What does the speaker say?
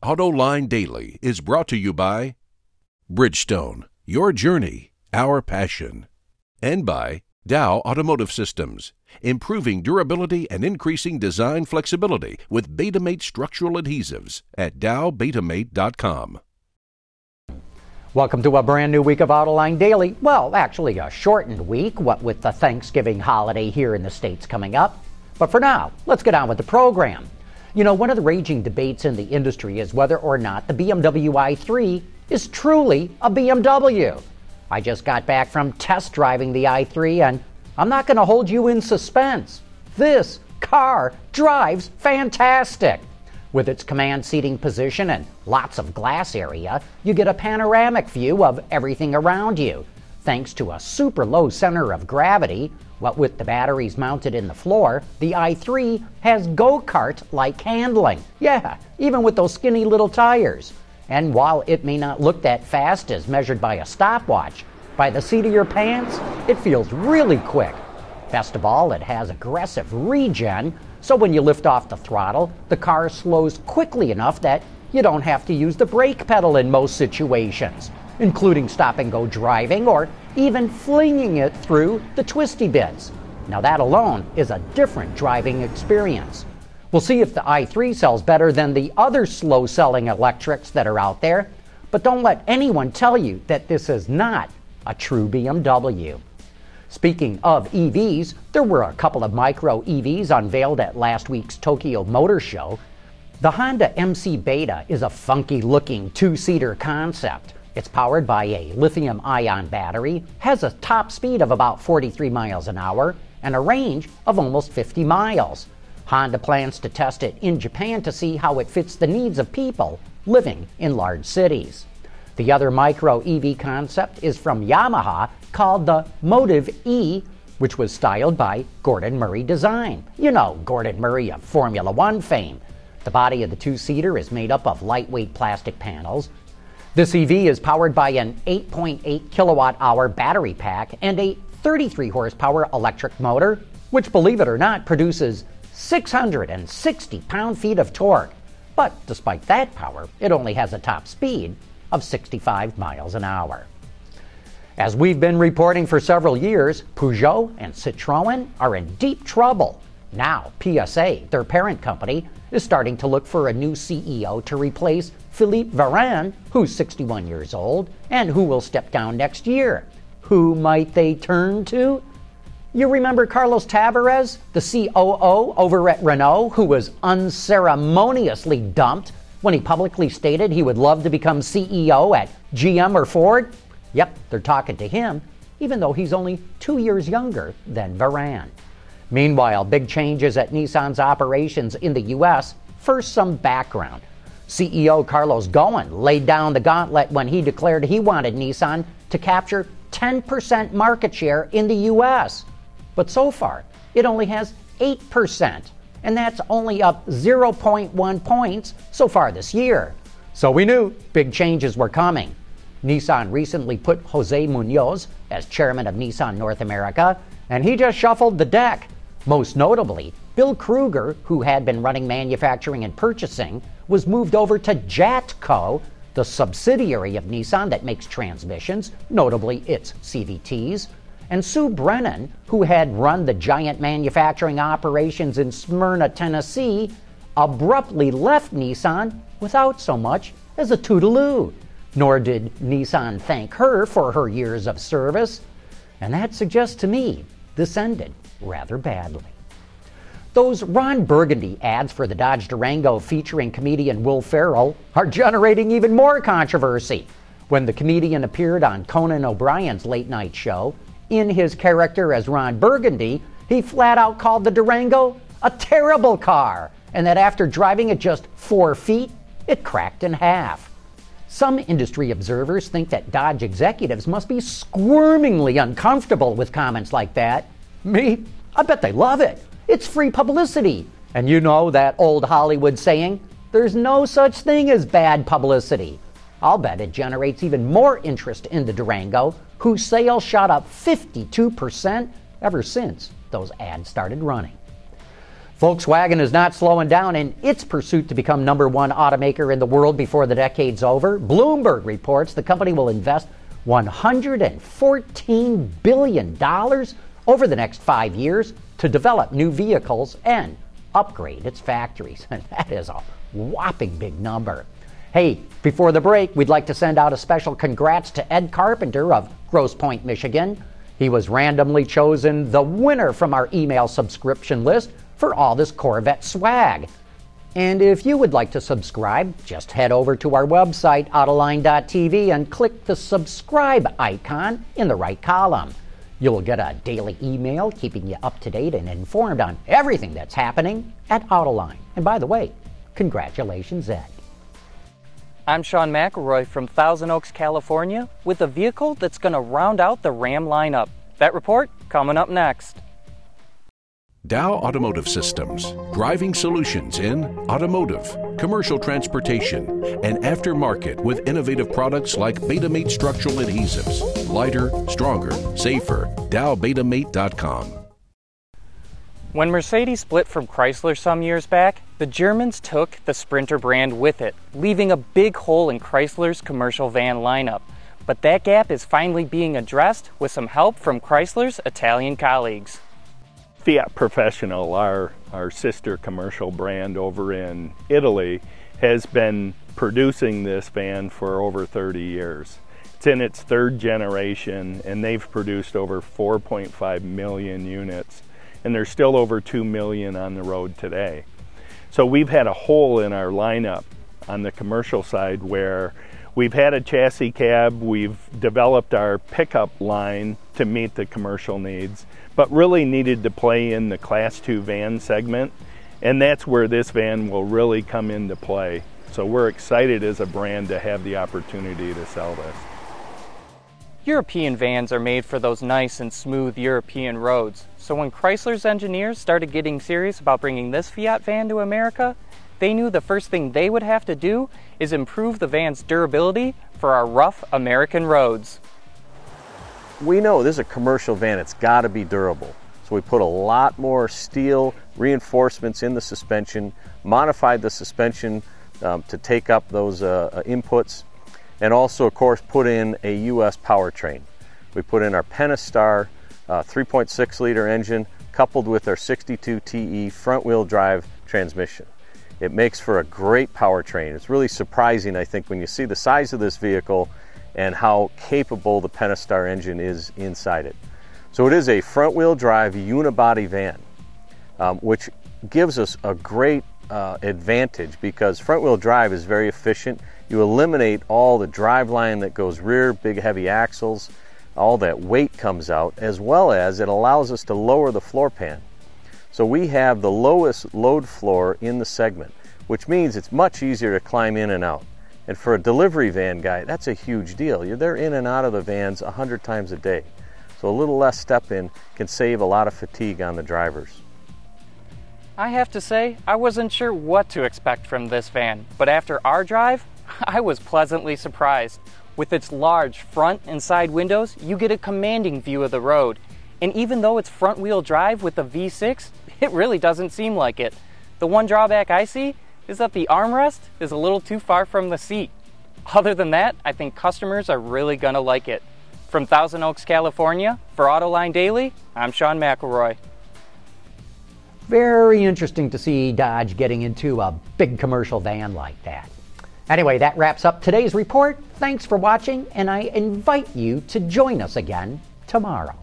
AutoLine Daily is brought to you by Bridgestone, your journey, our passion, and by Dow Automotive Systems, improving durability and increasing design flexibility with Betamate structural adhesives at dowbetamate.com. Welcome to a brand new week of Autoline Daily. Well, actually, a shortened week, what with the Thanksgiving holiday here in the States coming up. But for now, let's get on with the program. You know, one of the raging debates in the industry is whether or not the BMW i3 is truly a BMW. I just got back from test driving the i3 and I'm not going to hold you in suspense. This car drives fantastic. With its command seating position and lots of glass area, you get a panoramic view of everything around you. Thanks to a super low center of gravity, what with the batteries mounted in the floor, the i3 has go kart like handling. Yeah, even with those skinny little tires. And while it may not look that fast as measured by a stopwatch, by the seat of your pants, it feels really quick. Best of all, it has aggressive regen, so when you lift off the throttle, the car slows quickly enough that you don't have to use the brake pedal in most situations including stop and go driving or even flinging it through the twisty bits. Now, that alone is a different driving experience. We'll see if the i3 sells better than the other slow selling electrics that are out there, but don't let anyone tell you that this is not a true BMW. Speaking of EVs, there were a couple of micro EVs unveiled at last week's Tokyo Motor Show. The Honda MC Beta is a funky looking two seater concept. It's powered by a lithium ion battery, has a top speed of about 43 miles an hour, and a range of almost 50 miles. Honda plans to test it in Japan to see how it fits the needs of people living in large cities. The other micro EV concept is from Yamaha called the Motive E, which was styled by Gordon Murray Design. You know, Gordon Murray of Formula One fame. The body of the two seater is made up of lightweight plastic panels, this EV is powered by an 8.8 kilowatt hour battery pack and a 33 horsepower electric motor, which, believe it or not, produces 660 pound feet of torque. But despite that power, it only has a top speed of 65 miles an hour. As we've been reporting for several years, Peugeot and Citroën are in deep trouble. Now, PSA, their parent company, is starting to look for a new CEO to replace Philippe Varin, who's 61 years old and who will step down next year. Who might they turn to? You remember Carlos Tavares, the COO over at Renault, who was unceremoniously dumped when he publicly stated he would love to become CEO at GM or Ford? Yep, they're talking to him, even though he's only two years younger than Varin. Meanwhile, big changes at Nissan's operations in the U.S. First, some background. CEO Carlos Ghosn laid down the gauntlet when he declared he wanted Nissan to capture 10% market share in the U.S. But so far, it only has 8%, and that's only up 0.1 points so far this year. So we knew big changes were coming. Nissan recently put Jose Munoz as chairman of Nissan North America, and he just shuffled the deck. Most notably, Bill Krueger, who had been running manufacturing and purchasing, was moved over to Jatco, the subsidiary of Nissan that makes transmissions, notably its CVTs. And Sue Brennan, who had run the giant manufacturing operations in Smyrna, Tennessee, abruptly left Nissan without so much as a toodaloo. Nor did Nissan thank her for her years of service. And that suggests to me this ended rather badly. Those Ron Burgundy ads for the Dodge Durango featuring comedian Will Ferrell are generating even more controversy. When the comedian appeared on Conan O'Brien's late night show, in his character as Ron Burgundy, he flat out called the Durango a terrible car, and that after driving it just four feet, it cracked in half. Some industry observers think that Dodge executives must be squirmingly uncomfortable with comments like that. Me, I bet they love it. It's free publicity. And you know that old Hollywood saying, there's no such thing as bad publicity. I'll bet it generates even more interest in the Durango, whose sales shot up 52% ever since those ads started running. Volkswagen is not slowing down in its pursuit to become number one automaker in the world before the decade's over. Bloomberg reports the company will invest $114 billion over the next five years to develop new vehicles and upgrade its factories. And that is a whopping big number. Hey, before the break, we'd like to send out a special congrats to Ed Carpenter of Grosse Pointe, Michigan. He was randomly chosen the winner from our email subscription list for all this Corvette swag. And if you would like to subscribe, just head over to our website, Autoline.tv, and click the subscribe icon in the right column. You'll get a daily email keeping you up to date and informed on everything that's happening at Autoline. And by the way, congratulations, Ed. I'm Sean McElroy from Thousand Oaks, California, with a vehicle that's going to round out the Ram lineup. That report coming up next. Dow Automotive Systems, driving solutions in automotive, commercial transportation, and aftermarket with innovative products like Betamate structural adhesives. Lighter, stronger, safer. DowBetamate.com. When Mercedes split from Chrysler some years back, the Germans took the Sprinter brand with it, leaving a big hole in Chrysler's commercial van lineup. But that gap is finally being addressed with some help from Chrysler's Italian colleagues. Fiat Professional, our, our sister commercial brand over in Italy, has been producing this van for over 30 years. It's in its third generation and they've produced over 4.5 million units and there's still over 2 million on the road today. So we've had a hole in our lineup on the commercial side where we've had a chassis cab, we've developed our pickup line to meet the commercial needs, but really needed to play in the class 2 van segment and that's where this van will really come into play. So we're excited as a brand to have the opportunity to sell this. European vans are made for those nice and smooth European roads. So when Chrysler's engineers started getting serious about bringing this Fiat van to America, they knew the first thing they would have to do is improve the van's durability for our rough American roads we know this is a commercial van, it's got to be durable. So we put a lot more steel reinforcements in the suspension, modified the suspension um, to take up those uh, uh inputs, and also, of course, put in a U.S. powertrain. We put in our Pentastar uh, 3.6 liter engine coupled with our 62 TE front wheel drive transmission. It makes for a great powertrain. It's really surprising, I think, when you see the size of this vehicle and how capable the Pentastar engine is inside it. So it is a front wheel drive unibody van, um, which gives us a great uh, advantage because front wheel drive is very efficient. You eliminate all the drive line that goes rear, big heavy axles, all that weight comes out, as well as it allows us to lower the floor pan. So we have the lowest load floor in the segment, which means it's much easier to climb in and out. And for a delivery van guy, that's a huge deal. They're in and out of the vans 100 times a day. So a little less step in can save a lot of fatigue on the drivers. I have to say, I wasn't sure what to expect from this van, but after our drive, I was pleasantly surprised. With its large front and side windows, you get a commanding view of the road. And even though it's front wheel drive with a V6, it really doesn't seem like it. The one drawback I see is that the armrest is a little too far from the seat. Other than that, I think customers are really gonna like it. From Thousand Oaks, California, for Autoline Daily, I'm Sean McElroy. Very interesting to see Dodge getting into a big commercial van like that. Anyway, that wraps up today's report. Thanks for watching, and I invite you to join us again tomorrow.